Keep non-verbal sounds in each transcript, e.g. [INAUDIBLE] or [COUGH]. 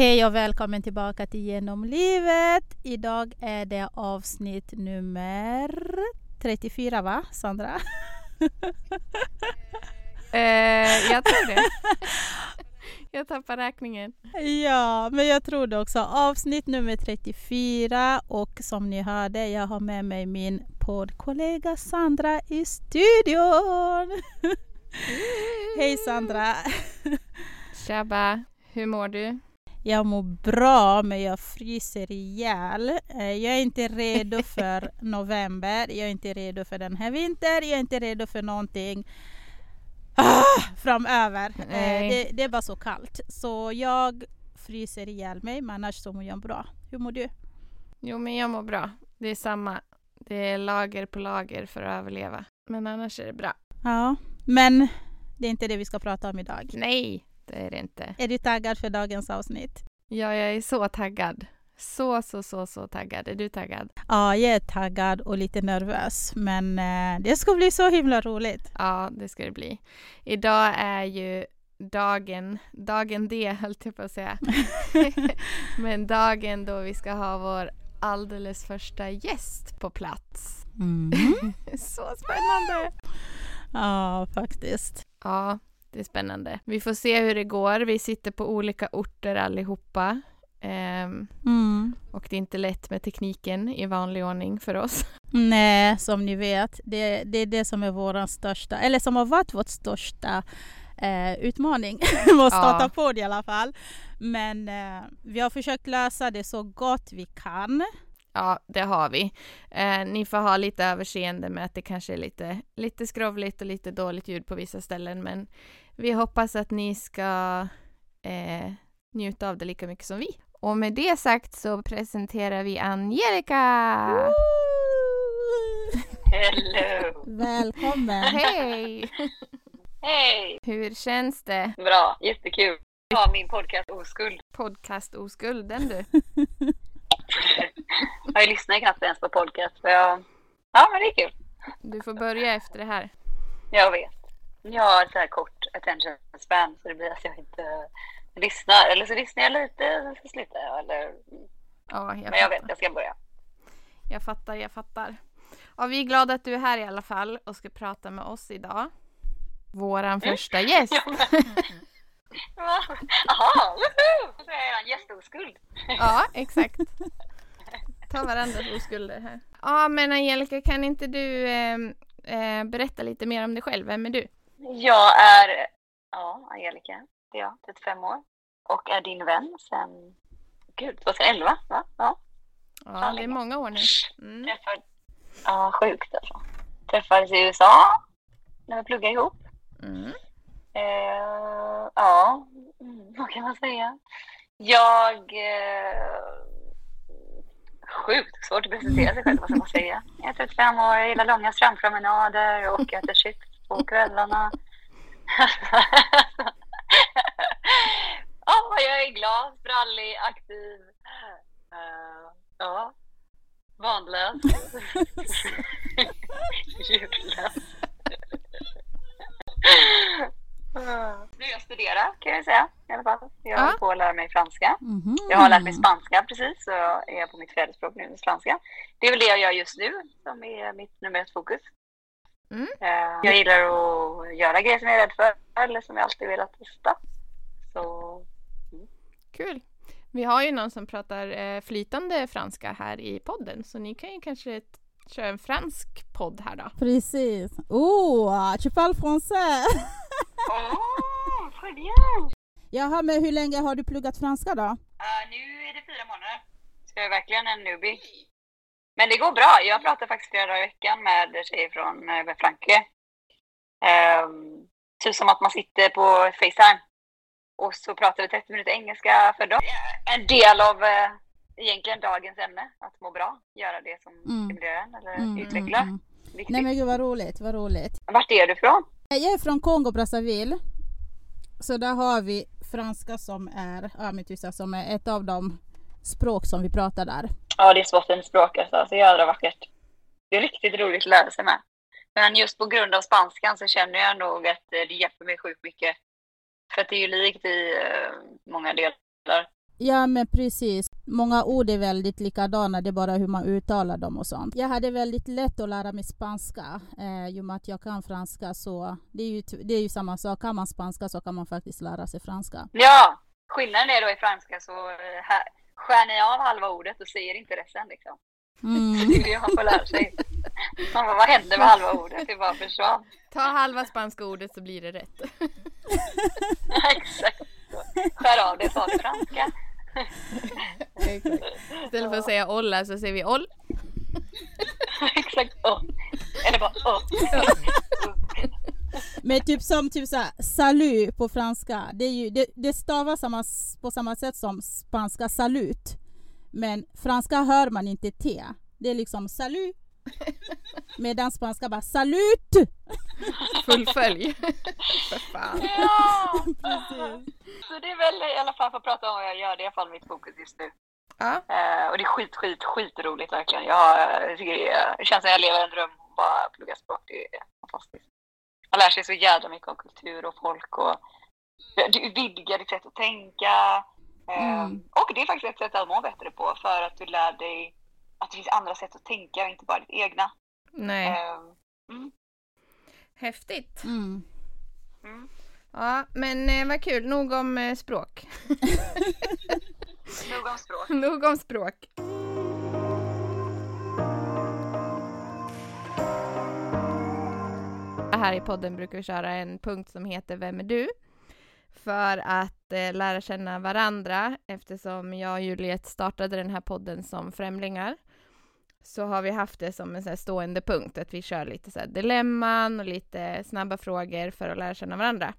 Hej och välkommen tillbaka till Genom livet. Idag är det avsnitt nummer 34 va, Sandra? Eh, jag tror det. [LAUGHS] Jag tappar räkningen. Ja, men jag tror det också. Avsnitt nummer 34 och som ni hörde, jag har med mig min poddkollega Sandra i studion. [LAUGHS] Hej Sandra! Tjaba, hur mår du? Jag mår bra, men jag fryser ihjäl. Eh, Jag är inte redo [LAUGHS] för november. Jag är inte redo för den här vintern. Jag är inte redo för någonting ah, framöver. Eh. Det, det är bara så kallt. Så jag fryser ihjäl mig, men annars så mår jag bra. Hur mår du? Jo, men jag mår bra. Det är samma. Det är lager på lager för att överleva. Men annars är det bra. Ja, men det är inte det vi ska prata om idag. Nej, det är det inte. Är du taggad för dagens avsnitt? Ja, jag är så taggad. Så, så, så, så taggad. Är du taggad? Ja, jag är taggad och lite nervös, men eh, det ska bli så himla roligt. Ja, det ska det bli. Idag är ju dagen, dagen D höll jag på att säga. [LAUGHS] Men dagen då vi ska ha vår alldeles första gäst på plats. Mm. [LAUGHS] Så spännande! Ja, faktiskt. Ja, det är spännande. Vi får se hur det går. Vi sitter på olika orter allihopa. Ehm, Mm. och det är inte lätt med tekniken i vanlig ordning för oss. Nej, som ni vet, det, det är det som är vår största, eller som har varit vår största eh, utmaning [LAUGHS] att starta Ja. podd i alla fall. Men eh, vi har försökt lösa det så gott vi kan. Ja, det har vi. Eh, ni får ha lite överseende med att det kanske är lite, lite skrovligt och lite dåligt ljud på vissa ställen, men vi hoppas att ni ska eh, njuta av det lika mycket som vi. Och med det sagt så presenterar vi Angelica! Hello! Välkommen! Hej! Hej! Hur känns det? Bra, jättekul. Jag har min podcast Oskuld. Podcast oskulden du. [LAUGHS] [LAUGHS] Jag lyssnar knappt ens på podcast för jag... Ja, men det är kul. Du får börja efter det här. Jag vet. Jag har så här kort attention span så det blir att jag inte lyssnar. Eller så lyssnar jag lite så slutar jag. Eller... Ja, jag Men jag fattar. vet, jag ska börja. Jag fattar, jag fattar. Ja, vi är glada att du är här i alla fall och ska prata med oss idag. Våran första gäst. [LAUGHS] Jaha, woho! Så är jag en gästoskuld. Ja, exakt. Ta varandras oskulder här. Ja, men Angelica, kan inte du eh, eh, berätta lite mer om dig själv? Vem är du? Jag är ja, Angelica, det är jag, 35 år. Och är din vän sen, gud, 2011 va? Ja. Ja, det är många år nu. Mm. Träffade, ja, sjukt alltså. Träffades i USA när vi pluggade ihop. Mm. Eh, ja, mm, vad kan man säga? Jag... Eh, sjukt svårt att presentera sig själv, vad ska man säga? Jag är 35 år, jag gillar långa strandpromenader och äter chips på kvällarna. [LAUGHS] ja, jag är glad, sprallig, aktiv. Eh, ja, vanlös. [LAUGHS] [LAUGHS] Ljudlös. Nu jag studerar kan jag säga i alla fall. Jag Ja. håller på att lära mig franska. Mhm. Jag har lärt mig spanska precis så jag är på mitt fjärde nu, franska. Det är väl det jag gör just nu som är mitt nummer ett fokus. Mm. Eh, Jag gillar att göra grejer som jag är rädd för eller som jag alltid velat testa. Så Kul. Vi har ju någon som pratar eh, flytande franska här i podden, så ni kan ju kanske köra en fransk podd här då. Precis. Oh, tu parles français! [LAUGHS] Åh, très bien! Jaha, men hur länge har du pluggat franska då? Eh, nu är det fyra månader. Så jag är verkligen en newbie. Men det går bra. Jag pratar faktiskt flera dagar i veckan med tjejer från eh, Frankrike. Um, typ som att man sitter på Facetime. Och så pratar vi 30 minuter engelska för dem. En del av eh, egentligen dagens ämne. Att må bra. Göra det som Mm. stimulerar en eller Mm, utvecklar. mm, mm. Nej men gud vad roligt, vad roligt. Vart är du ifrån? Jag är från Kongo Brazzaville. Så där har vi franska som är, ja typ som är ett av de språk som vi pratar där. Ja, det är så fint språk alltså. Så jädra vackert. Det är riktigt roligt att lära sig med. Men just på grund av spanskan så känner jag nog att eh, det hjälper mig sjukt mycket. För att det är ju likt i eh, många delar. Ja men precis. Många ord är väldigt likadana, det är bara hur man uttalar dem och sånt. Jag hade väldigt lätt att lära mig spanska eh, i och med att jag kan franska så det är, ju, det är ju samma sak. Kan man spanska så kan man faktiskt lära sig franska. Ja, skillnaden är då i franska så eh, här, skär ni av halva ordet och säger inte resten liksom. Mm. [LAUGHS] Det är det man får lära sig. Man bara, vad hände med halva ordet? Det bara försvann. Ta halva spanska ordet så blir det rätt. [LAUGHS] Exakt. Skär av det, ta franska. [LAUGHS] Exakt. Istället för att säga olla så säger vi oll. [LAUGHS] Exakt. Oh. Eller bara oh. [LAUGHS] Men typ som typ såhär, salut på franska, det, är ju, det, det stavas samma, på samma sätt som spanska salut. Men franska hör man inte T. Det är liksom salut. Medan spanska bara salut! Fullfölj. För fan. Ja! [LAUGHS] Så det är väl i alla fall för att prata om vad jag gör, det är i alla fall mitt fokus just nu. Ja, Eh, och det är skit, skit, skitroligt verkligen. Jag, jag tycker det, är, det känns som jag lever en dröm och bara plugga språk. Det är fantastiskt. Man lär sig så jävla mycket om kultur och folk och du vidgar ditt sätt att tänka. Eh, Mm. Och det är faktiskt ett sätt att må bättre på för att du lär dig att det finns andra sätt att tänka och inte bara ditt egna. nej. Eh, mm, Häftigt. Mm. mm. Ja, men eh, vad kul. Nog om eh, språk. [LAUGHS] Nog om språk. [LAUGHS] Nog om språk. Här i podden brukar vi köra en punkt som heter Vem är du? För att eh, lära känna varandra eftersom jag och Juliet startade den här podden som främlingar så har vi haft det som en så stående punkt att vi kör lite så här dilemman och lite snabba frågor för att lära känna varandra.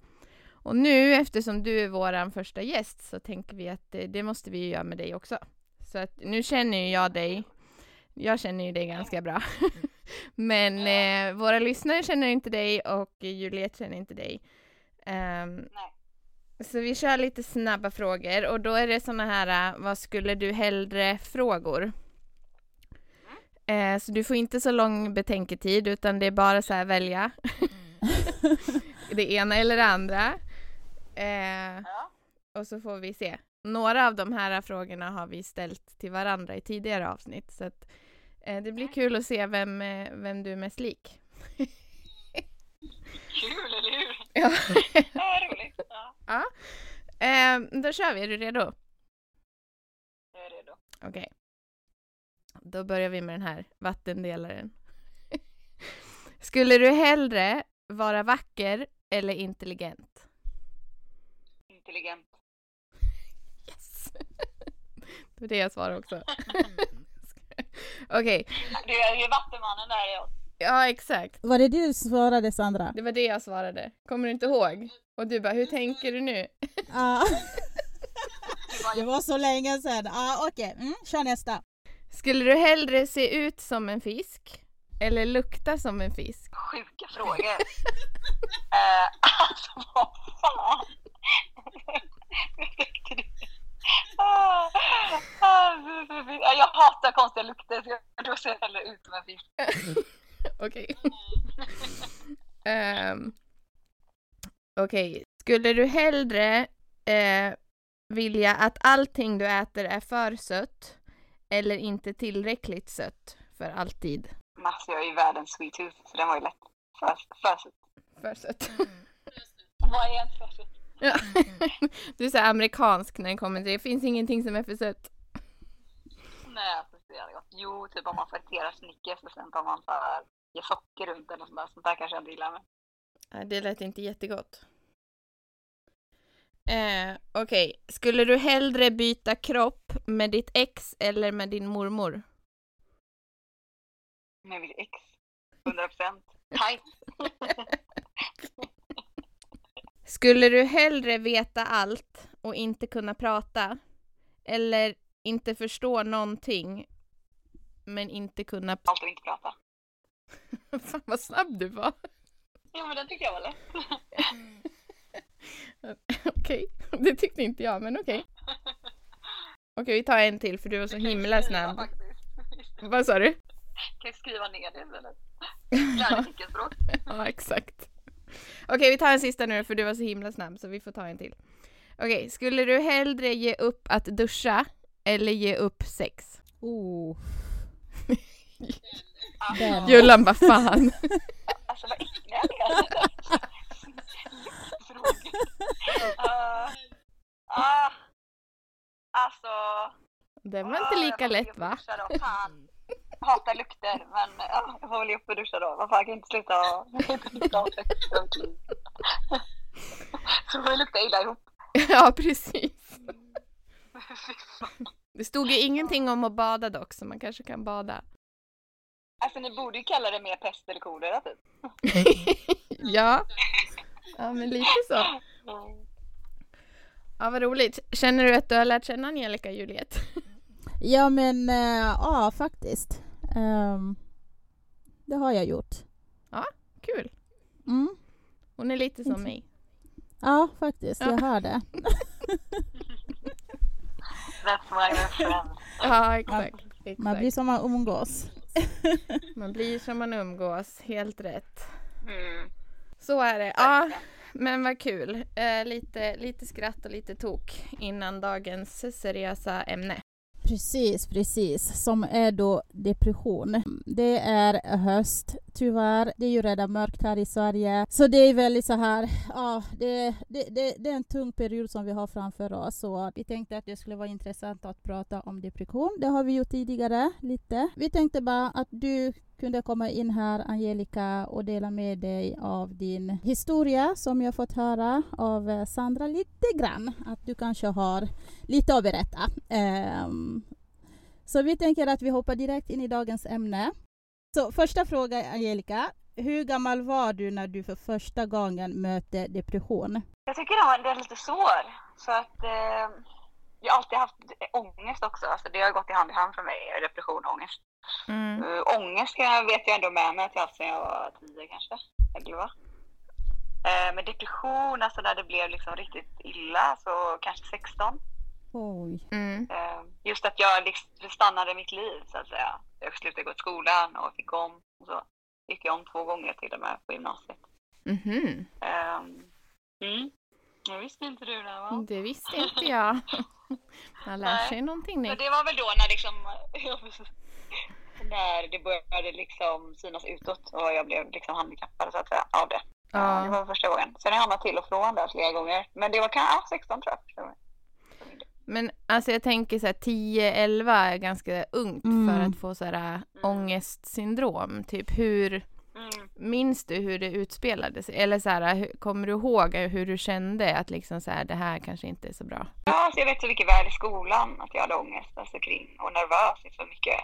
Och nu eftersom du är våran första gäst så tänker vi att det, det måste vi ju göra med dig också. Så att nu känner ju jag dig. Jag känner ju dig ganska bra. [LAUGHS] Men eh, våra lyssnare känner inte dig och Juliet känner inte dig. Nej. så vi kör lite snabba frågor och då är det såna här, äh, vad skulle du hellre frågor? Eh, så du får inte så lång betänketid utan det är bara så här välja. [LAUGHS] det ena eller det andra. Eh, Ja. och så får vi se. Några av de här frågorna har vi ställt till varandra i tidigare avsnitt så att eh, det blir kul att se vem, eh, vem du är mest lik. [LAUGHS] Kul, eller hur? [LAUGHS] Ja. Ja, roligt. Ja, Eh, då kör vi, är du redo? jag är redo. Okej. Då börjar vi med den här vattendelaren. [LAUGHS] Skulle du hellre vara vacker eller intelligent? Intelligent. Yes! [LAUGHS] Det var det jag svarade också. [LAUGHS] Okej, Du är ju vattenmannen där är jag. ja exakt. Var det det du svarade Sandra? Det var det jag svarade. Kommer du inte ihåg? Och du bara, hur tänker du nu? Ja. Det var så länge sedan. Ja, Okej, mm, kör nästa. Skulle du hellre se ut som en fisk eller lukta som en fisk? sjuka frågor. [LAUGHS] eh, alltså vad fan. [LAUGHS] Jag hatar konstiga lukter så jag då ser jag hellre ut som en fisk. [LAUGHS] Okej. Ehm, Okej, skulle du hellre eh, vilja att allting du äter är för sött eller inte tillräckligt sött för alltid? Alltså jag är ju världens sweet tooth så den var ju lätt. För, för sött. För sött. [LAUGHS] Vad är ens för sött? Ja. [LAUGHS] Du är så amerikansk när det kommer till det. finns ingenting som är för sött. Nej, det hade gått. Jo, typ om man friterar Snickers och sen tar man så här, ger socker runt eller sånt där. Sånt där kanske jag inte gillar. Men Nej, Det lät inte jättegott. Eh, Okej, skulle du hellre byta kropp med ditt ex eller med din mormor? med mitt ex. 100 procent. Tight. [LAUGHS] Skulle du hellre veta allt och inte kunna prata? Eller inte förstå någonting men inte kunna... Allt och inte prata. [LAUGHS] Fan vad snabb du var! Jo, men den tycker jag var lätt. [LAUGHS] [LAUGHS] Okej, [LAUGHS] det tyckte inte jag men okej. [LAUGHS] Okej, vi tar en till för du var så himla snabb. Vad sa du? Kan jag skriva ner det eller? Lär dig teckenspråk. Ja, exakt. Okej, vi tar en sista nu för du var så himla snabb så vi får ta en till. Okej, skulle du hellre ge upp att duscha eller ge upp sex? Oh. Jullan, vad fan. alltså vad äckliga Uh, ah, alltså. Den var ah, inte lika lätt va? Fan. Hatar lukter men ja, jag får väl ge upp och duscha då. Vad fan, jag kan inte sluta ha liv. [LAUGHS] Så får vi lukta illa ihop. [LAUGHS] Ja, precis. [LAUGHS] Det stod ju ingenting om att bada dock, så man kanske kan bada. Alltså ni borde ju kalla det mer pest eller kolera typ. ja. Ja, men lite så. [LAUGHS] Ja, vad roligt. Känner du att du har lärt känna Angelica, Juliet? [LAUGHS] Ja men eh, ja faktiskt. Ehm, det har jag gjort. Kul. Mm. Hon är lite som mig. Ja faktiskt, Ja. jag har det. [LAUGHS] That's why we're friends. Ja, exakt. Man blir exakt. som man umgås. Man blir som man umgås, helt rätt. Mm. Så är det. Ja, men vad kul. Eh, lite, lite skratt och lite tok innan dagens seriösa ämne. Precis, precis. Som är då depression. Det är höst, tyvärr. Det är ju redan mörkt här i Sverige. Så det är väldigt så här, ja, det, det, det, det är en tung period som vi har framför oss. Så vi tänkte att det skulle vara intressant att prata om depression. Det har vi gjort tidigare, lite. Vi tänkte bara att du kunde komma in här, Angelica, och dela med dig av din historia som jag fått höra av eh, Sandra lite grann. Att du kanske har lite att berätta. Ehm, så vi tänker att vi hoppar direkt in i dagens ämne. Så första fråga, Angelica. Hur gammal var du när du för första gången mötte depression? Jag tycker den är lite svår. för att eh, jag har alltid haft ångest också. Alltså det har gått i hand i hand för mig, depression och ångest. Mm. Uh, ångest jag, vet jag ändå med mig att jag haft sedan jag var 10 kanske, 11. Uh, men depression, alltså när det blev liksom riktigt illa, så kanske 16. Oj. Mm. Uh, just att jag liksom stannade mitt liv så att säga. Jag slutade gå till skolan och fick om. Och så gick jag om två gånger till och med på gymnasiet. Mhm. Um, mm. Det visste inte du det va? Det visste inte jag. [LAUGHS] Man lär Nej. sig någonting nytt. det var väl då när liksom [LAUGHS] när det började liksom synas utåt och jag blev liksom handikappad så att säga av det. Ja. Det var första gången. Sen har jag hamnat till och från där flera gånger. Men det var kanske ja, 16 tror jag. Men alltså jag tänker så här 10-11 är ganska ungt Mm. för att få så här ångestsyndrom. Typ hur, Mm. minns du hur det utspelade sig? Eller så här, hur, kommer du ihåg hur du kände att liksom så här, det här kanske inte är så bra? Ja, så jag vet så mycket väl i skolan att jag hade ångest alltså, kring och nervös inför mycket.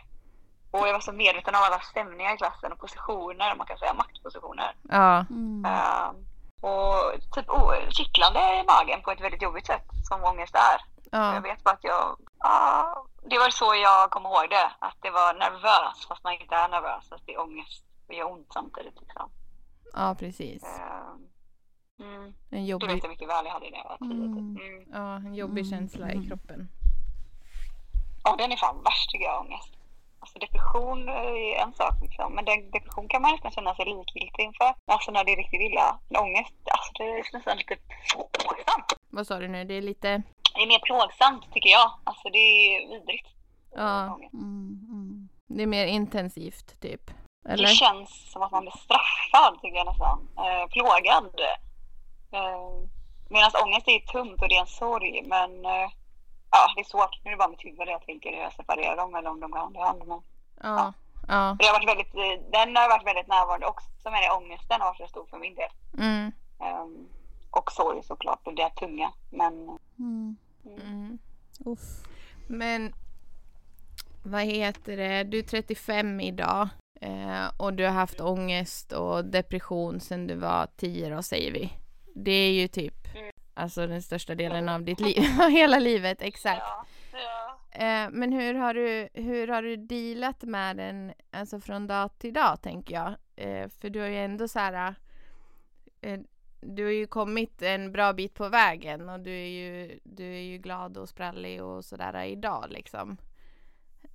Och jag var så medveten om alla stämningar i klassen och positioner, man kan säga maktpositioner. Ja, Mm. Ehm, och typ oh, kittlande i magen på ett väldigt jobbigt sätt som ångest är. Jag ja, vet bara att jag, ja, det var så jag kommer ihåg det. Att det var nervös fast man inte är nervös. Att det är ångest och gör ont samtidigt liksom. ja precis. Ehm, mm. En Det vet jobbig, jag mycket väl jag hade när jag var tio. Mm. Typ. Mm. ja, en jobbig Mm, känsla i mm. kroppen. Ja, den är fan värst tycker jag, ångest. Alltså depression är en sak liksom. Men den, depression kan man nästan känna sig likgiltig inför. Alltså när det är riktigt illa. Ångest, alltså det är nästan lite plågsamt. Vad sa du nu? Det är lite... Det är mer plågsamt tycker jag. Alltså det är vidrigt. Ja. Mm, mm. Det är mer intensivt typ. Det Eller? känns som att man blir straffad tycker jag nästan. Eh, plågad. Eh, Medan ångest är tungt och det är en sorg. Men eh, ja, det är svårt. Nu är det bara mitt huvud jag tänker hur jag separerar dem eller om de går hand i hand. Men Ja. Ja. det har varit väldigt, den har varit väldigt närvarande också. Men det ångesten har varit så stor för min del. Mm. Ehm, och sorg såklart. Och det är tunga. Men Mm. Mm. Uff. Men vad heter det, du är 35 idag eh, och du har haft ångest och depression sedan du var 10 då säger vi. Det är ju typ Mm. Alltså den största delen av ditt liv, [LAUGHS] hela livet, exakt. ja, ja. Eh, men hur har, du, hur har du dealat med den alltså från dag till dag tänker jag? Eh, för du har ju ändå så här eh, du har ju kommit en bra bit på vägen och du är ju, du är ju glad och sprallig och sådär idag liksom.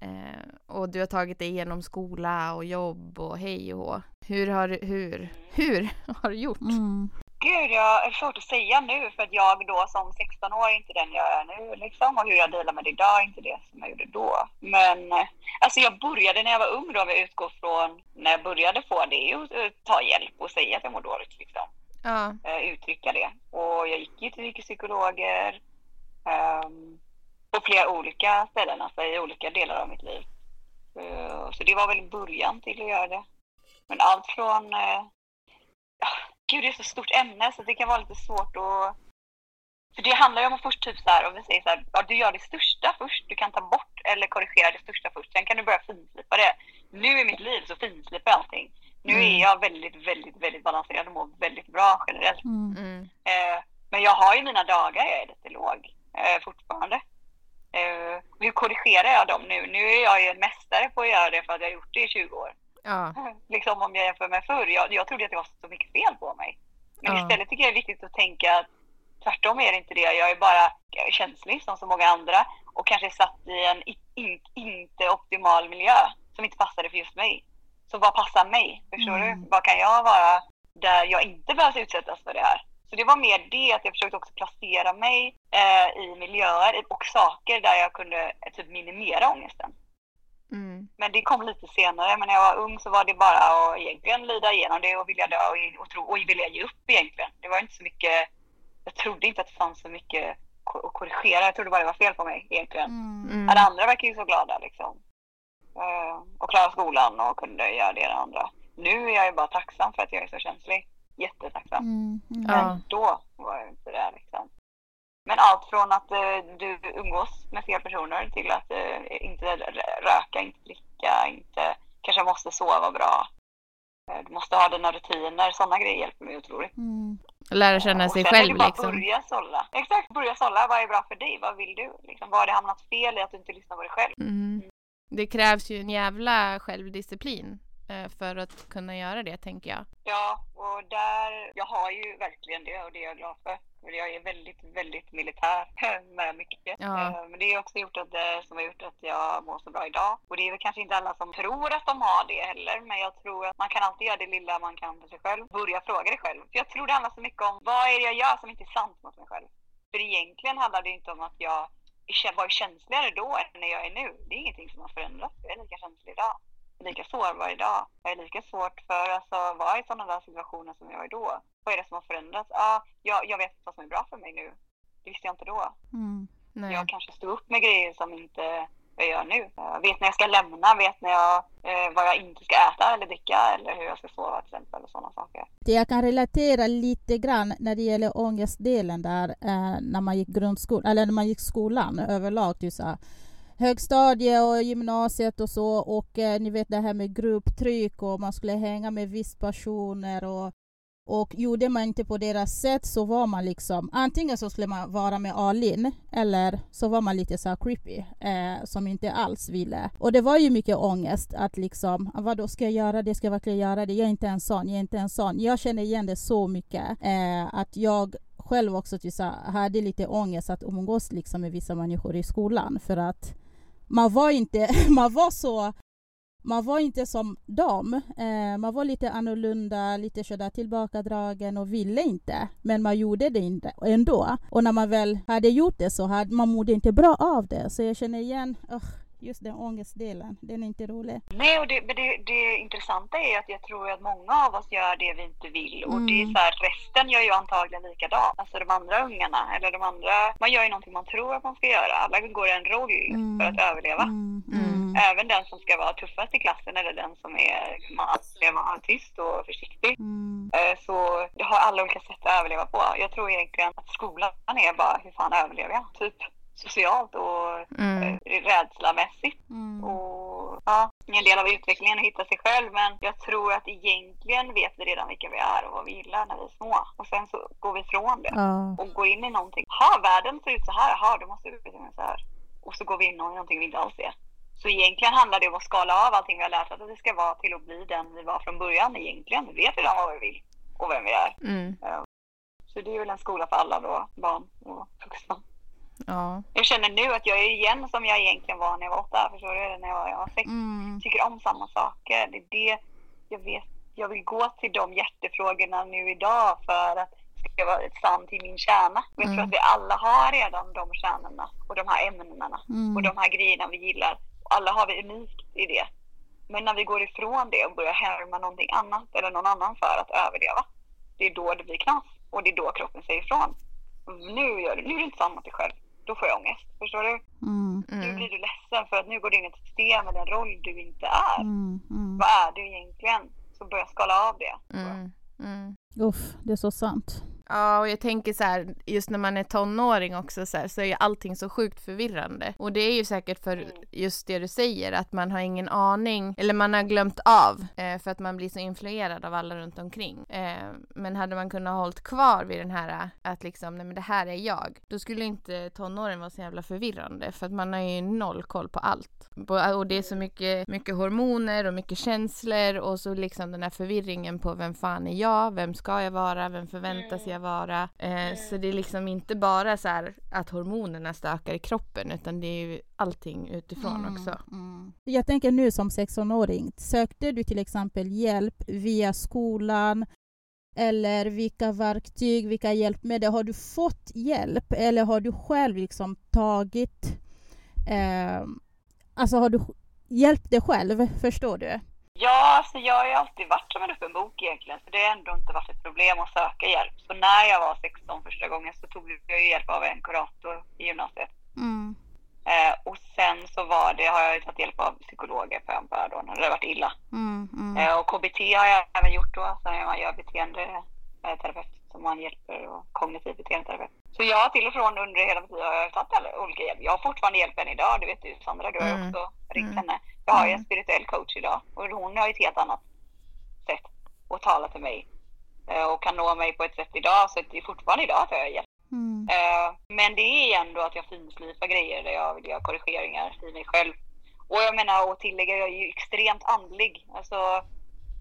Eh, och du har tagit dig igenom skola och jobb och hej och hå. Hur har du, hur, hur [LAUGHS] har du gjort? Mm. Gud, jag är svårt att säga nu för att jag då som 16 år är inte den jag är nu liksom och hur jag delar med det idag är inte det som jag gjorde då. Men eh, alltså jag började när jag var ung då, om jag utgår från när jag började få det, är ju att eh, ta hjälp och säga att jag mår dåligt liksom. Ja. Eh, uttrycka det. Och jag gick ju till psykologer um, på flera olika ställen, alltså i olika delar av mitt liv. Uh, så det var väl början till att göra det. Men allt från uh, gud det är så stort ämne så det kan vara lite svårt att... För det handlar ju om att först typ så här, om vi säger så här, ja, du gör det största först, du kan ta bort eller korrigera det största först, sen kan du börja finslipa det. Nu i mitt liv så finslipar jag allting. Nu är jag väldigt, väldigt, väldigt balanserad och mår väldigt bra generellt. Mm. Mm. Eh, men jag har ju mina dagar jag är lite låg eh, fortfarande. Eh, hur korrigerar jag dem nu? Nu är jag ju en mästare på att göra det för att jag har gjort det i 20 år Ja. liksom om jag jämför med förr. Jag, jag trodde att det var så mycket fel på mig. Men Ja. istället tycker jag det är viktigt att tänka att tvärtom är det inte det. Jag är bara känslig som så många andra och kanske satt i en in, inte optimal miljö som inte passade för just mig. Så vad passar mig? Förstår Mm. du? Vad kan jag vara där jag inte behöver utsättas för det här? Så det var mer det att jag försökte också placera mig eh, i miljöer och saker där jag kunde eh, typ minimera ångesten. Mm. Men det kom lite senare. Men när jag var ung så var det bara att egentligen lida igenom det och vilja dö och, och, tro, och vilja ge upp egentligen. Det var inte så mycket, jag trodde inte att det fanns så mycket att korrigera. Jag trodde bara det var fel på mig egentligen. Mm. Mm. Alla andra verkar ju så glada liksom. Eh, och klara skolan och kunde göra det andra. Nu är jag ju bara tacksam för att jag är så känslig. Jättetacksam. Mm. Mm. Ja. Men då var jag inte där liksom. Men allt från att eh, du umgås med fel personer till att eh, inte rö- röka, inte dricka, inte kanske måste sova bra. Eh, du måste ha dina rutiner. Sådana grejer hjälper mig otroligt. Mm. Lära känna sig själv bara liksom. Börja sålla. Exakt, börja sålla. Vad är bra för dig? Vad vill du? Liksom, vad har det hamnat fel i att du inte lyssnar på dig själv? Mm. Det krävs ju en jävla självdisciplin eh, för att kunna göra det tänker jag. Ja, och där, jag har ju verkligen det och det är jag glad för. För Jag är väldigt, väldigt militär [LAUGHS] med mycket. Ja. Eh, Men det har också gjort att, det som har gjort att jag mår så bra idag. Och det är väl kanske inte alla som tror att de har det heller. Men jag tror att man kan alltid göra det lilla man kan för sig själv. Börja fråga dig själv. För jag tror det handlar så mycket om vad är det jag gör som inte är sant mot mig själv. För egentligen handlar det inte om att jag var känsligare då än när jag är nu. Det är ingenting som har förändrats. Jag är lika känslig idag. Lika sårbar idag. Jag är lika svårt för alltså, att vara i sådana där situationer som jag var då. Vad är det som har förändrats? Ja, jag, jag vet vad som är bra för mig nu. Det visste jag inte då. Mm. Jag kanske står upp med grejer som inte jag gör nu. Jag vet när jag ska lämna, vet när jag, eh, vad jag inte ska äta eller dricka eller hur jag ska sova till exempel och sådana saker. Det jag kan relatera lite grann när det gäller ångestdelen där eh, när man gick grundskolan, eller när man gick skolan överlag, så här, högstadie och gymnasiet och så och eh, ni vet det här med grupptryck och man skulle hänga med viss personer och och gjorde man inte på deras sätt så var man liksom antingen så skulle man vara med Alin eller så var man lite så här creepy eh, som inte alls ville. Och det var ju mycket ångest att liksom vad då ska jag göra det, ska jag verkligen göra det? Jag är inte en sån, jag är inte en sån. Jag känner igen det så mycket eh, att jag själv också typ så här, hade lite ångest att umgås liksom med vissa människor i skolan för att man var inte, [LAUGHS] man var så man var inte som dem. Eh, man var lite annorlunda, lite sådär tillbakadragen och ville inte. Men man gjorde det inte ändå. Och när man väl hade gjort det så hade man mådde inte bra av det. Så jag känner igen oh, just den ångestdelen. Den är inte rolig. Nej, och det, men det, det intressanta är att jag tror att många av oss gör det vi inte vill. Och Mm. det är så här, resten gör ju antagligen likadant. Alltså de andra ungarna, eller de andra, man gör ju någonting man tror att man ska göra. Alla går en roll Mm. för att överleva. Mm, Mm. mm, Även den som ska vara tuffast i klassen eller den som är, man tyst och försiktig. mm, Eh, Så det har alla olika sätt att överleva på. Jag tror egentligen att skolan är bara hur fan överlever jag? Typ socialt och Mm. eh, rädslamässigt. mm, Och ja, en del av utvecklingen att hitta sig själv men jag tror att egentligen vet vi redan vilka vi är och vad vi gillar när vi är små. Och sen så går vi ifrån det ja, och går in i någonting. Ha, världen ser ut så här. Ha, då måste vi se ut så här. Och så går vi in i någonting vi inte alls är. Så egentligen handlar det om att skala av allting vi har lärt oss att vi ska vara till att bli den vi var från början egentligen. Vi vet redan vad vi vill och vem vi är. Mm. Så det är väl en skola för alla då, barn och vuxna. Ja. Jag känner nu att jag är igen som jag egentligen var när jag var åtta, förstår du? När jag var, jag var sex. mm, tycker om samma saker. Det är det jag vet. Jag vill gå till de hjärtefrågorna nu idag för att ska vara sann till min kärna. Och jag tror Mm. att vi alla har redan de kärnorna och de här ämnena Mm. och de här grejerna vi gillar. Och alla har vi unikt i det. Men när vi går ifrån det och börjar härma någonting annat eller någon annan för att överleva, det är då det blir knas. Och det är då kroppen säger ifrån. Nu, gör du, nu är du inte mot dig själv. Då får jag ångest. Förstår du? Mm. Nu Mm. blir du ledsen för att nu går du in i ett system med den roll du inte är. Mm. Mm. Vad är du egentligen? Så börja skala av det. Mm. Mm. Uff, det är så sant. Ja, och jag tänker så här, just när man är tonåring också så, här, så är ju allting så sjukt förvirrande. Och det är ju säkert för Mm. just det du säger, att man har ingen aning, eller man har glömt av, eh, för att man blir så influerad av alla runt omkring. Eh, men hade man kunnat hållit kvar vid den här, att liksom, nej men det här är jag, då skulle inte tonåren vara så jävla förvirrande, för att man har ju noll koll på allt. Och det är så mycket, mycket hormoner och mycket känslor och så liksom den här förvirringen på vem fan är jag, vem ska jag vara, vem förväntas Mm. jag vara. Eh, så det är liksom inte bara så här att hormonerna stökar i kroppen utan det är ju allting utifrån Mm, också. mm. Jag tänker nu som 16-åring, sökte du till exempel hjälp via skolan eller vilka verktyg, vilka hjälpmedel? Har du fått hjälp eller har du själv liksom tagit... Eh, alltså har du hjälpt dig själv? Förstår du? Ja, alltså jag har ju alltid varit som en öppen bok egentligen. Så det har ändå inte varit ett problem att söka hjälp. Så när jag var 16 första gången så tog jag hjälp av en kurator i gymnasiet. Mm. Eh, och sen så var det, har jag ju tagit hjälp av psykologer för en bör då när det varit illa. Mm, mm. Eh, och KBT har jag även gjort då, så när man gör beteendeterapeut som man hjälper och kognitiv beteendeterapeut. Så jag har till och från under hela mitt liv har jag tagit alla olika hjälp. Jag har fortfarande hjälp än idag, det vet du Sandra, du har ju Mm. också ringt Mm. henne. Jag har ju en Mm. spirituell coach idag och hon har ju ett helt annat sätt att tala till mig eh, och kan nå mig på ett sätt idag så det är fortfarande idag att jag har hjälp. Mm. Eh, Men det är ändå att jag finslipar grejer där jag vill göra korrigeringar i mig själv. Och jag menar och tillägga, jag är ju extremt andlig. Alltså,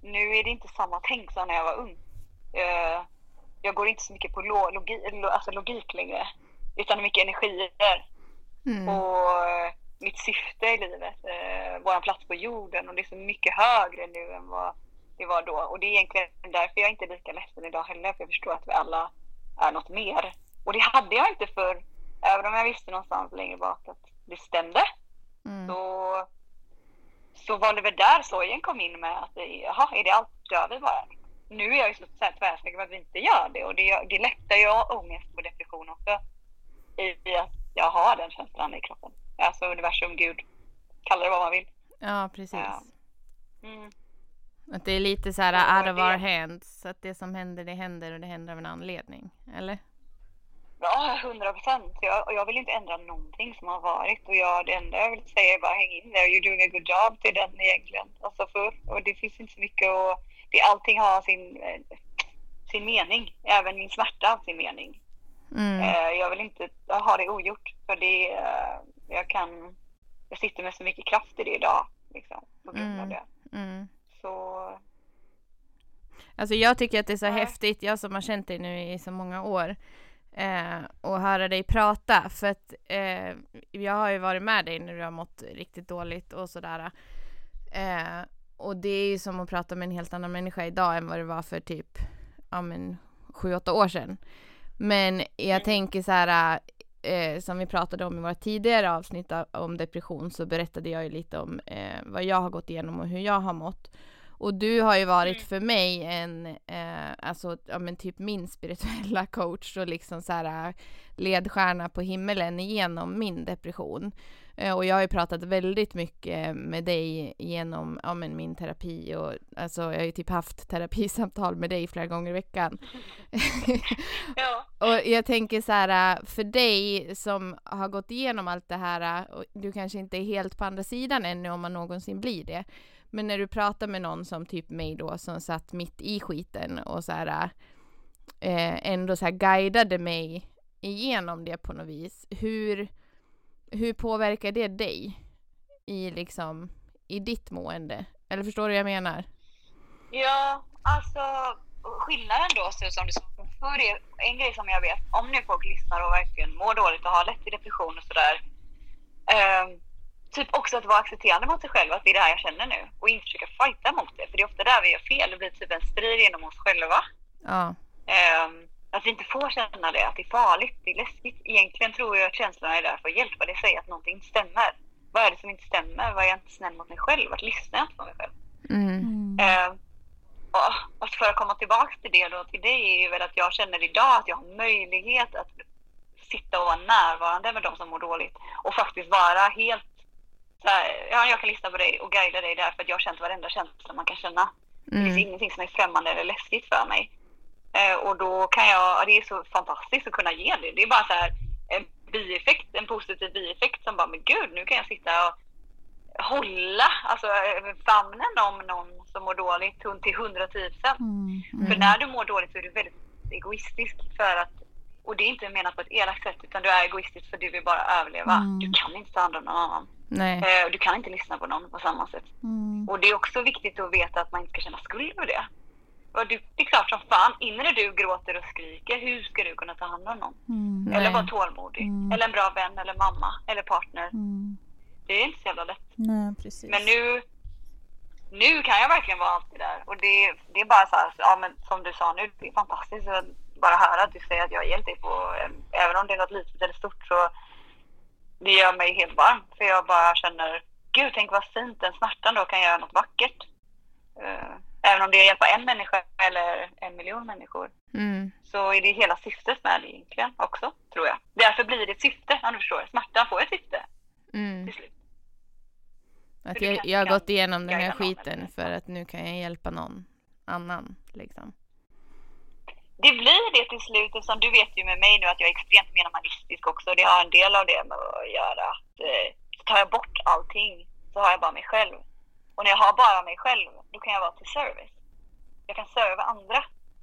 nu är det inte samma tänk som när jag var ung. Jag går inte så mycket på lo- logi, lo- alltså logik längre. Utan mycket energier Mm. och eh, mitt syfte i livet. Eh, våran plats på jorden och det är så mycket högre nu än vad det var då. Och det är egentligen därför jag inte är lika ledsen idag heller. För jag förstår att vi alla är något mer. Och det hade jag inte för Även om jag visste någonstans längre bak att det stämde. Mm. Så, så var det väl där sorgen kom in med att jaha, är det allt? Dör vi bara? Nu är jag ju så tvärsäker på att vi inte gör det. Och det, det lättar ju ångest och depression också. I, att jag har den känslan i kroppen. Alltså universum, Gud, kalla det vad man vill. Ja, precis. Ja. Mm. Att det är lite så här out of our hands. Så att det som händer, det händer och det händer av en anledning. Eller? Ja, hundra procent. Och jag vill inte ändra någonting som har varit. Och jag, det enda jag vill säga är bara häng in there. You're doing a good job till den egentligen. Alltså för, och det finns inte så mycket och det, allting har sin, eh, sin mening. Även min smärta har sin mening. Mm. Eh, jag vill inte ha det ogjort. För det, eh, jag kan, jag sitter med så mycket kraft i det idag. Liksom, på grund av Mm. det. Mm. Så, Alltså jag tycker att det är så Nej. häftigt, jag som har känt dig nu i så många år, eh, och höra dig prata. För att eh, jag har ju varit med dig när du har mått riktigt dåligt och sådär. Eh, och det är ju som att prata med en helt annan människa idag än vad det var för typ, ja men, sju, åtta år sedan. Men jag Mm. tänker så här, eh, som vi pratade om i våra tidigare avsnitt av- om depression så berättade jag ju lite om eh, vad jag har gått igenom och hur jag har mått. Och du har ju varit Mm. för mig en, eh, alltså ja men typ min spirituella [LAUGHS] coach och liksom så här eh, ledstjärna på himmelen igenom min depression. Eh, och jag har ju pratat väldigt mycket med dig genom ja, men min terapi och alltså jag har ju typ haft terapisamtal med dig flera gånger i veckan. [LAUGHS] ja. [LAUGHS] Och jag tänker så här, äh, för dig som har gått igenom allt det här, äh, och du kanske inte är helt på andra sidan ännu om man någonsin blir det. Men när du pratar med någon som typ mig då som satt mitt i skiten och så här äh, ändå så här guidade mig igenom det på något vis. Hur, hur påverkar det dig i liksom i ditt mående? Eller förstår du vad jag menar? Ja, alltså skillnaden då, så som du sa för det, en grej som jag vet, om nu folk lyssnar och verkligen mår dåligt och har lätt till depression och sådär. Eh, typ också att vara accepterande mot sig själv, att det är det här jag känner nu. Och inte försöka fighta mot det, för det är ofta där vi gör fel. Det blir typ en strid inom oss själva. Ja. Eh, att vi inte får känna det, att det är farligt, det är läskigt. Egentligen tror jag att känslorna är där för att hjälpa dig säga att någonting stämmer. Vad är det som inte stämmer? Vad är jag inte snäll mot mig själv? Vart lyssnar jag inte på mig själv? Mm. Eh, och, och för att komma tillbaka till det då, till dig är ju väl att jag känner idag att jag har möjlighet att sitta och vara närvarande med de som mår dåligt och faktiskt vara helt så här, ja, jag kan lyssna på dig och guida dig där för att jag har känt varenda känsla man kan känna. Det finns Mm. ingenting som är främmande eller läskigt för mig. Eh, och då kan jag, det är så fantastiskt att kunna ge det. Det är bara så här en bieffekt, en positiv bieffekt som bara, men gud, nu kan jag sitta och hålla, alltså famnen om någon som mår dåligt till 110 procent. Mm. För när du mår dåligt så är du väldigt egoistisk för att, och det är inte menat på ett elakt sätt, utan du är egoistisk för du vill bara överleva. Mm. Du kan inte ta hand om någon annan. Nej. Eh, Du kan inte lyssna på någon på samma sätt. Mm. Och det är också viktigt att veta att man inte ska känna skuld över det. Och du, det är klart som fan, innan du gråter och skriker, hur ska du kunna ta hand om någon? Mm. Eller vara tålmodig? Mm. Eller en bra vän, eller mamma, eller partner. Mm. Det är inte så jävla lätt. Nej, precis. Men nu, nu kan jag verkligen vara allt det där. Och det, det är bara så här, ja, men som du sa nu, det är fantastiskt att bara höra att du säger att jag har hjälpt dig på, eh, även om det är något litet eller stort så det gör mig helt varm. För jag bara känner, gud tänk vad fint den smärtan då kan göra något vackert. Eh, Även om det hjälpa en människa eller en miljon människor Mm. så är det hela syftet med det egentligen också, tror jag. Därför blir det ett syfte, om du förstår. Smärtan får ett syfte Mm. till slut. Att jag, jag har gått igenom den här skiten för att nu kan jag hjälpa någon annan. Liksom. Det blir det till slut eftersom du vet ju med mig nu att jag är extremt minimalistisk också. Det har en del av det med att göra att eh, tar jag bort allting så har jag bara mig själv. Och när jag har bara mig själv, då kan jag vara till service. Jag kan serva andra.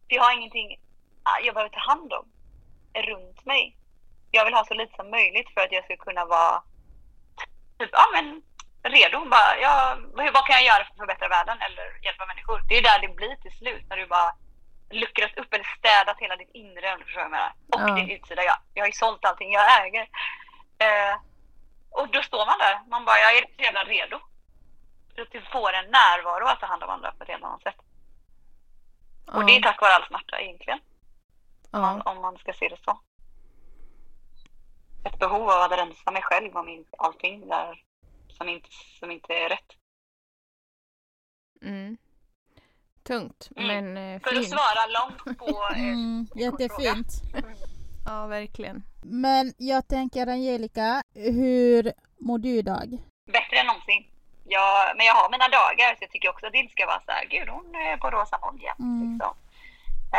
För jag har ingenting ah, jag behöver ta hand om runt mig. Jag vill ha så lite som möjligt för att jag ska kunna vara typ, ja men redo. Bara, ja, vad vad kan jag göra för att förbättra världen eller hjälpa människor? Det är där det blir till slut när du bara luckrat upp eller städat hela ditt inre om du förstår vad jag menar. Och Ja. din utsida. Ja. Jag har ju sålt allting jag äger. Eh, och då står man där. Man bara, jag är så jävla redo. Så att du får en närvaro att ta hand om andra på ett helt annat sätt. Och det är tack vare all smärta egentligen. Om, man, ja. om man ska se det så. Ett behov av att rensa mig själv och min, allting där som inte, som inte är rätt. Mm. Tungt, Mm. men eh, För att svara långt på eh, Mm, jättefint. Ja, verkligen. Men jag tänker Angelica, hur mår du idag? bättre än någonsin. Jag, men jag har mina dagar så jag tycker också att det inte ska vara så här, gud hon är på rosa moln jämt. Mm. Liksom.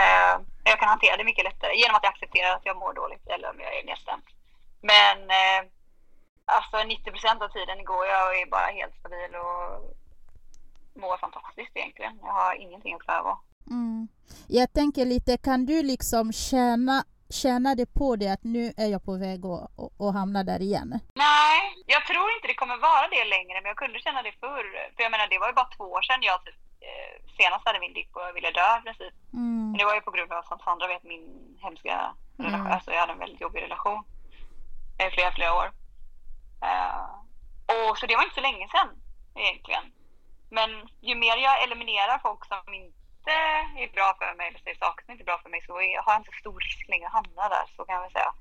Eh, jag kan hantera det mycket lättare genom att jag accepterar att jag mår dåligt eller om jag är nedstämd. Men eh, alltså 90 procent av tiden går jag och är bara helt stabil och mår fantastiskt egentligen. Jag har ingenting att klaga. Mm. Jag tänker lite, kan du liksom känna det på dig att nu är jag på väg att, att, att hamna där igen? Nej, jag tror inte det kommer vara det längre, men jag kunde känna det förr. För jag menar, det var ju bara två år sedan jag typ, eh, senast hade min dipp och jag ville dö i princip. Mm. Men det var ju på grund av, som Sandra vet, min hemska relation. Mm. Alltså jag hade en väldigt jobbig relation i flera, flera år. Eh, och så det var inte så länge sedan egentligen. Men ju mer jag eliminerar folk som inte är bra för mig, eller säger saker som inte är bra för mig, så har jag inte så stor risk längre att hamna där, så kan jag väl säga.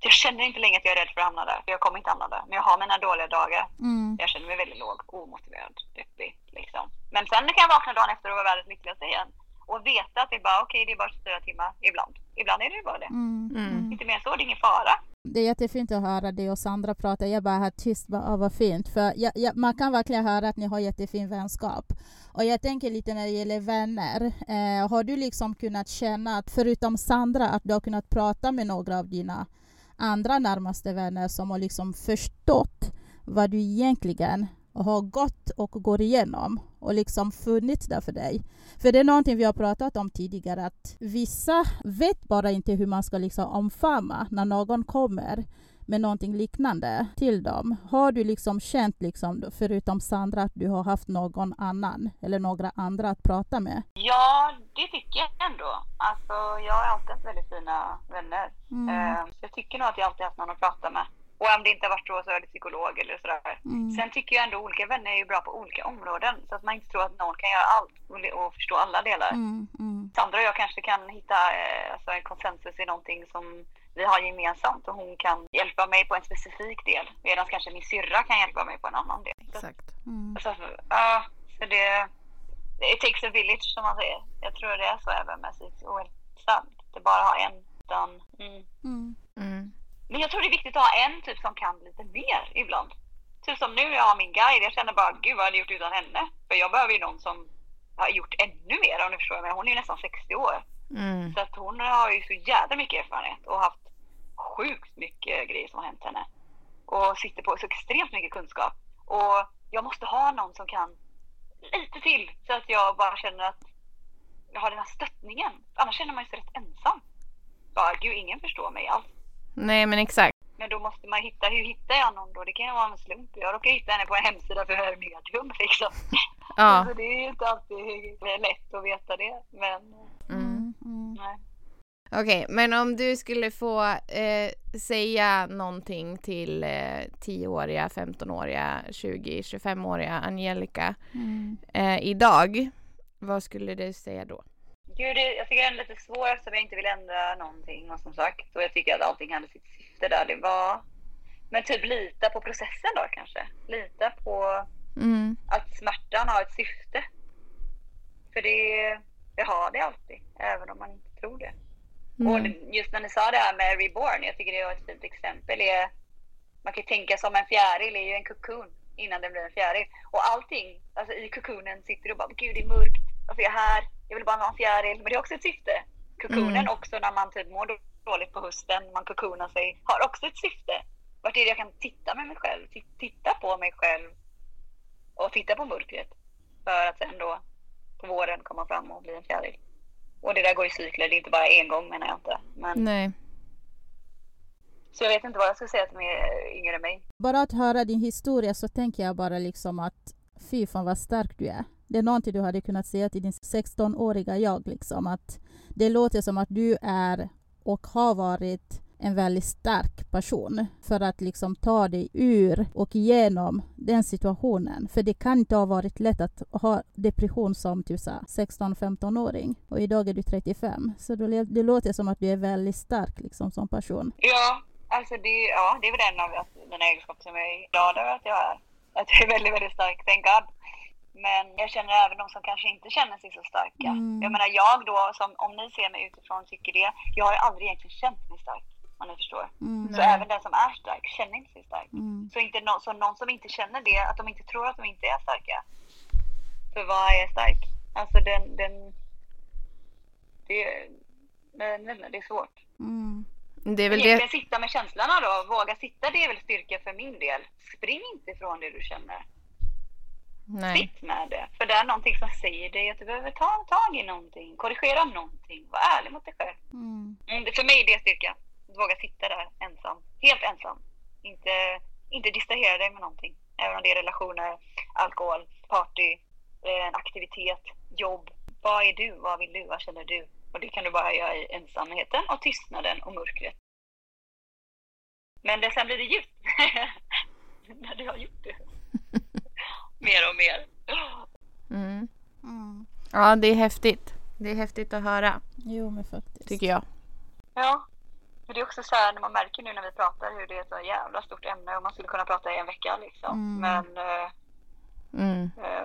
Så jag känner inte längre att jag är rädd för att hamna där, för jag kommer inte hamna där. Men jag har mina dåliga dagar. Mm. Jag känner mig väldigt låg, omotiverad, deppig. Liksom. Men sen kan jag vakna dagen efter och vara världens lyckligaste igen. Och veta att det är bara okej, det är bara 24 timmar ibland. Ibland är det bara det. Mm. Mm. Inte mer så, det är ingen fara. Det är jättefint att höra dig och Sandra prata. Jag bara här tyst, bara, vad fint. För jag, jag, man kan verkligen höra att ni har jättefin vänskap. Och jag tänker lite när det gäller vänner. Eh, har du liksom kunnat känna att förutom Sandra att du har kunnat prata med några av dina andra närmaste vänner som har liksom förstått vad du egentligen har gått och går igenom och liksom funnits där för dig. För det är någonting vi har pratat om tidigare att vissa vet bara inte hur man ska liksom omfamna när någon kommer med någonting liknande till dem. Har du liksom känt, liksom, förutom Sandra, att du har haft någon annan eller några andra att prata med? Ja, det tycker jag ändå. Alltså, jag har alltid haft väldigt fina vänner. Mm. Så jag tycker nog att jag alltid haft någon att prata med. Och om det inte har varit så så är det psykolog eller sådär. Mm. Sen tycker jag ändå olika vänner är ju bra på olika områden. Så att man inte tror att någon kan göra allt och, och förstå alla delar. Mm, mm, Sandra och jag kanske kan hitta eh, alltså en konsensus i någonting som vi har gemensamt och hon kan hjälpa mig på en specifik del. Medan kanske min syrra kan hjälpa mig på en annan del. Exakt. mm. så, ja, så det... It takes a village som man säger. Jag tror det är så även med psykisk ohälsa. Det bara har en. Utan, mm. Men jag tror det är viktigt att ha en typ som kan lite mer ibland. Typ som nu, jag har min guide. Jag känner bara, gud vad hade jag gjort utan henne? För jag behöver ju någon som har gjort ännu mer om du förstår. menar. hon är ju nästan 60 år. Mm. Så att hon har ju så jävla mycket erfarenhet och haft sjukt mycket grejer som har hänt henne. Och sitter på så extremt mycket kunskap. Och jag måste ha någon som kan lite till så att jag bara känner att jag har den här stöttningen. Annars känner man sig rätt ensam. Bara, gud ingen förstår mig alls. Nej men exakt. Men då måste man hitta, hur hittar jag någon då? Det kan ju vara en slump. Jag råkar hitta henne på en hemsida för medium [LAUGHS] liksom. Ja. Så det är ju inte alltid lätt att veta det. Men Mm. Mm. Mm. nej. Okej, men om du skulle få eh, säga någonting till eh, 10-åriga, 15-åriga, 20, 25-åriga Angelica Mm. eh, idag, vad skulle du säga då? Gud, jag tycker den är lite svår eftersom jag inte vill ändra någonting och som sagt. Och jag tycker att allting hade sitt syfte där. Det var... Men typ lita på processen då kanske. Lita på Mm. att smärtan har ett syfte. För det, det har det alltid, även om man inte tror det. Och Mm. det- just när ni sa det här med reborn, jag tycker det var ett fint exempel. Är, man kan tänka som en fjäril är ju en kokon innan den blir en fjäril. Och allting, alltså i kokonen sitter du och bara, gud det är mörkt, varför är jag här? Jag vill bara ha en fjäril. Men det har också ett syfte. Kokonen Mm. också när man typ mår dåligt på hösten, man kokonar sig, har också ett syfte. Vart är det jag kan titta med mig själv, Ti- titta på mig själv och titta på mörkret. För att sen då på våren komma fram och bli en fjäril. Och det där går i cykler, det är inte bara en gång menar jag inte. Men, Nej. Så jag vet inte vad jag ska säga till mig yngre än mig. Bara att höra din historia så tänker jag bara liksom att fy fan vad stark du är. Det är någonting du hade kunnat säga till din 16-åriga jag liksom att det låter som att du är och har varit en väldigt stark person för att liksom ta dig ur och igenom den situationen. För det kan inte ha varit lätt att ha depression som typ 16-15-åring och idag är du 35. Så det, det låter som att du är väldigt stark liksom som person. Ja, alltså det, ja, det är väl en av mina egenskaper som jag är glad över att jag är. Att jag är väldigt, väldigt stark, thank God. Men jag känner även de som kanske inte känner sig så starka. Mm. Jag menar jag då, som, om ni ser mig utifrån, tycker det. Jag har ju aldrig egentligen känt mig stark, om ni förstår. Mm. Så Nej. även den som är stark känner inte sig stark. Mm. Så, inte no, så någon som inte känner det, att de inte tror att de inte är starka. För vad är stark? Alltså den, den det, men, det är svårt. Mm. Det är väl det. Sitta med känslorna då, våga sitta, det är väl styrka för min del. Spring inte ifrån det du känner. Nej. Sitt med det. För det är någonting som säger dig att du behöver ta tag i någonting, korrigera någonting, var ärlig mot dig själv. Mm. Mm, för mig är det styrka. Att våga sitta där ensam, helt ensam. Inte, inte distrahera dig med någonting. Även om det är relationer, alkohol, party, eh, en aktivitet, jobb. Vad är du? Vad vill du? Vad känner du? Och det kan du bara göra i ensamheten och tystnaden och mörkret. Men det, sen blir det ljust. [LAUGHS] När du har gjort det. Mer och mer. Mm. Mm. Ja, det är häftigt. Det är häftigt att höra, Jo, men faktiskt. tycker jag. Ja. Men det är också så här när man märker nu när vi pratar hur det är ett så jävla stort ämne och man skulle kunna prata i en vecka liksom. Mm. Men eh,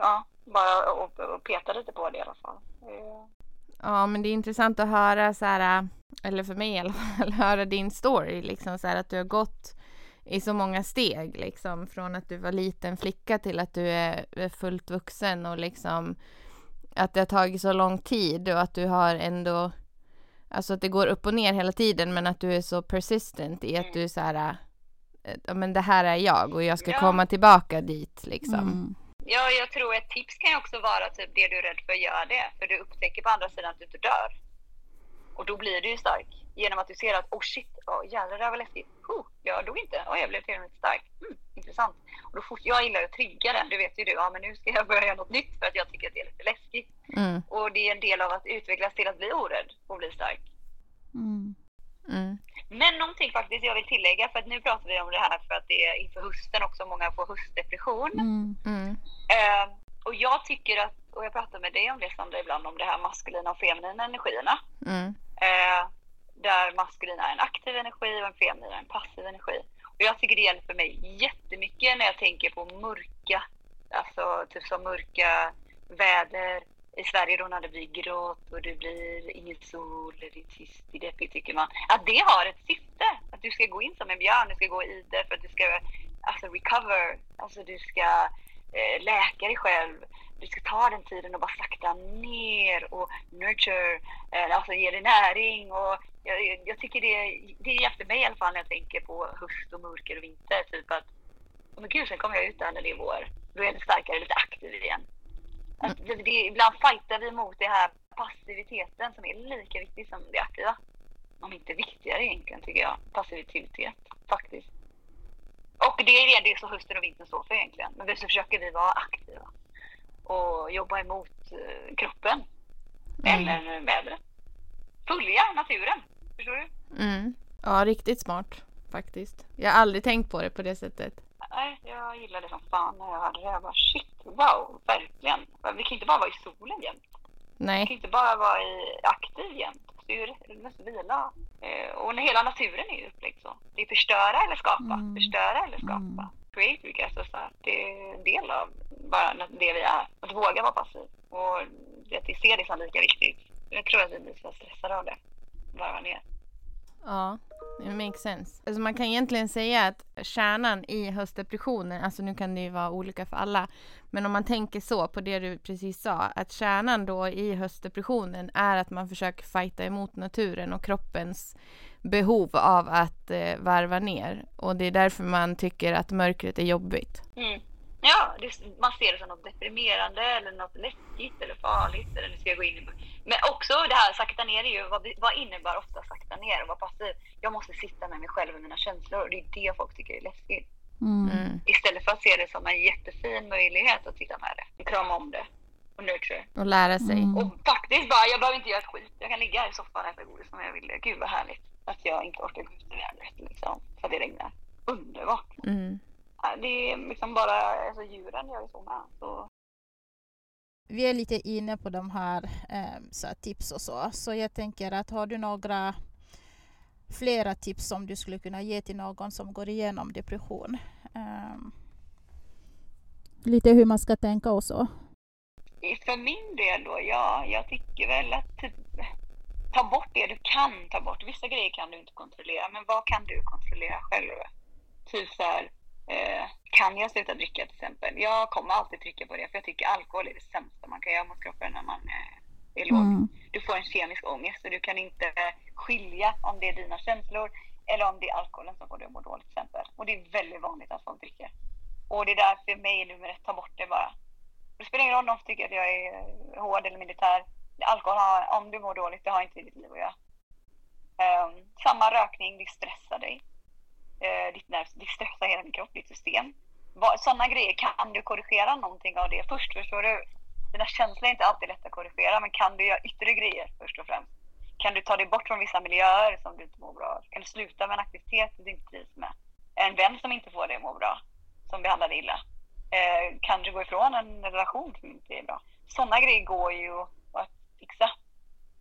ja, bara och, och peta lite på det i alla fall. Ja, men det är intressant att höra så här, eller för mig i alla fall, [LAUGHS] höra din story liksom så här att du har gått i så många steg liksom från att du var liten flicka till att du är fullt vuxen och liksom att det har tagit så lång tid och att du har ändå alltså att det går upp och ner hela tiden men att du är så persistent i att Mm. du är så här eh, ja men det här är jag och jag ska Ja. komma tillbaka dit liksom. Mm. Ja, jag tror ett tips kan ju också vara typ det du är rädd för, gör det. För du upptäcker på andra sidan att du inte dör. Och då blir du ju stark. Genom att du ser att oh shit, oh, jävlar det här var läskigt. Oh, jag dog inte. Oh, jag blev med stark. Mm, intressant. Och då fort, jag gillar att trigga den. Det vet ju du. Ja, men nu ska jag börja göra något nytt för att jag tycker att det är lite läskigt. Mm, Och det är en del av att utvecklas till att bli orädd och bli stark. Mm. mm, Men någonting faktiskt jag vill tillägga, för att nu pratar vi om det här för att det är inför hösten också, många får höstdepression. Mm. Mm. Eh, och jag tycker att, och jag pratar med dig om det Sandra ibland, om det här maskulina och feminina energierna. Eh, där maskulin är en aktiv energi och en feminin är en passiv energi. Och jag tycker det hjälper mig jättemycket när jag tänker på mörka, alltså typ som mörka väder. I Sverige då när det blir grått och det blir ingen sol, det är tyst, det är deppigt tycker man. Att det har ett syfte. Att du ska gå in som en björn, du ska gå i det för att du ska alltså recover. Alltså du ska eh, läka dig själv. Du ska ta den tiden och bara sakta ner och nurture, eh, alltså ge dig näring. Och jag, jag tycker det, det hjälpte mig i alla fall när jag tänker på höst och mörker och vinter. Typ att, oh men gud, sen kommer jag ut där när det är vår. Då är jag lite starkare, lite aktiv igen. Att det, det, ibland fightar vi mot det här passiviteten som är lika viktig som det aktiva. Om inte viktigare egentligen tycker jag, passivitet faktiskt. Och det är det som hösten och vintern står för egentligen. Men så försöker vi vara aktiva och jobba emot eh, kroppen Mm. eller vädret. Följa naturen, förstår du? Mm. Ja, riktigt smart faktiskt. Jag har aldrig tänkt på det på det sättet. Nej, jag gillade det som fan när jag hörde det. Jag bara shit, wow, verkligen. Vi kan inte bara vara i solen jämt. Vi Nej. kan inte bara vara i aktiv jämt. Du måste vila. Eh, Och hela naturen är ju upplägg så. Det är förstöra eller skapa. Mm. Förstöra eller skapa. Mm creative vilka alltså. Det är en del av bara det vi är. Att våga vara passiv. Och att vi ser det som lika viktigt. Jag tror att vi blir så stressade av det. Varva ner. Ja, det makes sense. Alltså man kan egentligen säga att kärnan i höstdepressionen, alltså nu kan det ju vara olika för alla, men om man tänker så på det du precis sa, att kärnan då i höstdepressionen är att man försöker fighta emot naturen och kroppens behov av att eh, varva ner. Och det är därför man tycker att mörkret är jobbigt. Mm. Ja, det, man ser det som något deprimerande eller något läskigt eller farligt. Eller nu ska jag gå in i... Men också det här sakta ner är ju, vad, vad innebär ofta sakta ner och vara passiv? Jag måste sitta med mig själv och mina känslor och det är det folk tycker är läskigt. Mm. Mm. Istället för att se det som en jättefin möjlighet att sitta med det. Krama om det och nurture. Och lära sig. Mm. Och faktiskt bara, jag behöver inte göra ett skit. Jag kan ligga här i soffan och äta godis som jag vill. Gud vad härligt. Att jag inte orkar gå ut i vädret liksom. För att det regnar. Underbart. Mm. Det är liksom bara, alltså djuren gör ju så med. Så Vi är lite inne på de här, eh, så här tips och så. Så jag tänker att har du några flera tips som du skulle kunna ge till någon som går igenom depression? Ehm, lite hur man ska tänka och så. För min del då, ja, jag tycker väl att typ, ta bort det du kan ta bort. Vissa grejer kan du inte kontrollera, men vad kan du kontrollera själv? Typ så här, eh, kan jag sluta dricka till exempel? Jag kommer alltid trycka på det, för jag tycker alkohol är det sämsta man kan göra mot kroppen när man eh, är låg. Mm. Du får en kemisk ångest och du kan inte skilja om det är dina känslor eller om det är alkoholen som får dig att må dåligt till exempel. Och det är väldigt vanligt att folk dricker. Och det är därför för mig nummer ett, ta bort det bara. Det spelar ingen roll om de tycker att jag är hård eller militär. Alkohol har, om du mår dåligt, det har inte i ditt liv att göra. Ehm, samma rökning, det stressar dig. Eh, ditt nerv, det stressar hela din kropp, ditt system. Sådana grejer, kan du korrigera någonting av det först? Förstår du? Dina känslor är inte alltid lätta att korrigera, men kan du göra yttre grejer först och främst? Kan du ta dig bort från vissa miljöer som du inte mår bra av? Kan du sluta med en aktivitet du inte trivs med? En vän som inte får dig att må bra, som behandlar dig illa? Eh, kan du gå ifrån en relation som inte är bra? Sådana grejer går ju att fixa.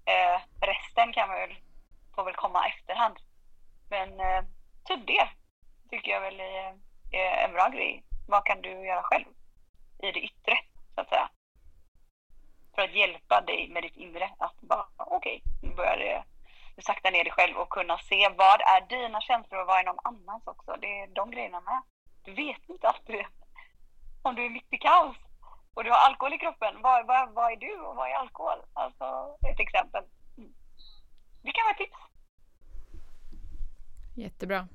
Eh, resten kan man väl, får väl komma efterhand. Men eh, typ det tycker jag väl är, är en bra grej. Vad kan du göra själv i det yttre, så att säga? För att hjälpa dig med ditt inre att bara, okej, nu börjar det du sakta ner dig själv och kunna se vad är dina känslor och vad är någon annans också. Det är de grejerna med. Du vet inte alltid. Om du är mitt i kaos och du har alkohol i kroppen, vad, vad, vad är du och vad är alkohol? Alltså ett exempel. Mm. Det kan vara ett tips. Jättebra.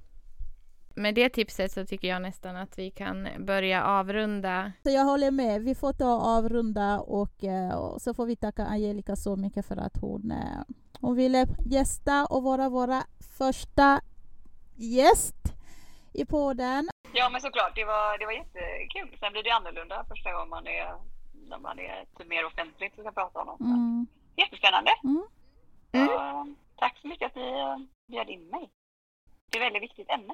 Med det tipset så tycker jag nästan att vi kan börja avrunda. Så jag håller med. Vi får ta och avrunda och, eh, och så får vi tacka Angelica så mycket för att hon, eh, hon ville gästa och vara våra första gäst i podden. Ja men såklart, det var, det var jättekul. Sen blir det annorlunda första gången man är, när man är lite mer offentligt och ska prata om något. Mm. Jättespännande. Mm. Så, tack så mycket att ni bjöd in mig. Det är ett väldigt viktigt ämne.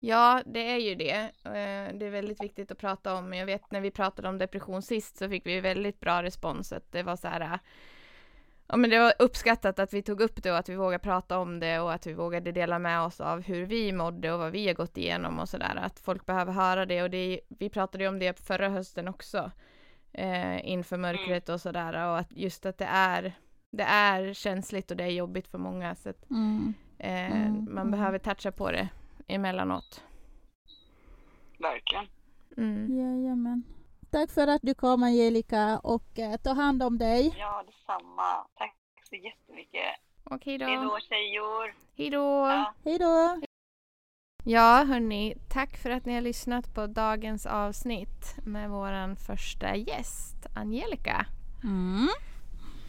Ja, det är ju det. Eh, Det är väldigt viktigt att prata om. Jag vet när vi pratade om depression sist så fick vi väldigt bra respons. Att det var så här, ja men det var uppskattat att vi tog upp det och att vi vågade prata om det och att vi vågade dela med oss av hur vi mådde och vad vi har gått igenom och sådär. Att folk behöver höra det och det, vi pratade ju om det förra hösten också. Eh, inför mörkret och sådär och att just att det är, det är känsligt och det är jobbigt för många. Så att, Mm. Eh, Mm, man mm. behöver toucha på det emellanåt. Verkligen. Mm. Jajamän. Tack för att du kom Angelica och eh, ta hand om dig. Ja, detsamma. Tack så jättemycket. Okej då. Hej då tjejor. Hej då. Ja. Hej då! Ja, hörni, tack för att ni har lyssnat på dagens avsnitt med våran första gäst, Angelica. Mm.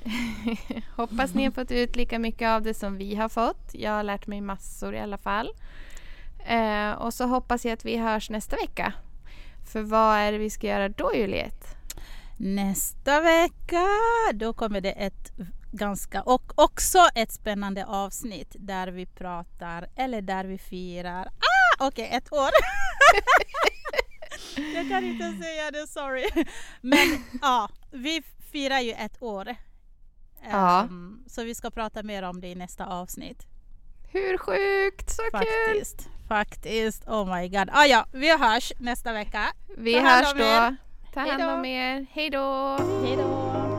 [LAUGHS] Hoppas ni har fått ut lika mycket av det som vi har fått. Jag har lärt mig massor i alla fall. Eh, och så hoppas jag att vi hörs nästa vecka. För vad är det vi ska göra då, Juliet? Nästa vecka då kommer det ett ganska och också ett spännande avsnitt där vi pratar eller där vi firar. Ah, okej, ett år. [LAUGHS] Jag kan inte säga det, sorry. Men ja, vi firar ju ett år. Ja. Ehm, så vi ska prata mer om det i nästa avsnitt. Hur sjukt! Så kul! Faktiskt. Faktiskt. Oh my god. Ah, ja, vi hörs nästa vecka. Vi hörs då. Ta hand om er. Hej då! Hej då!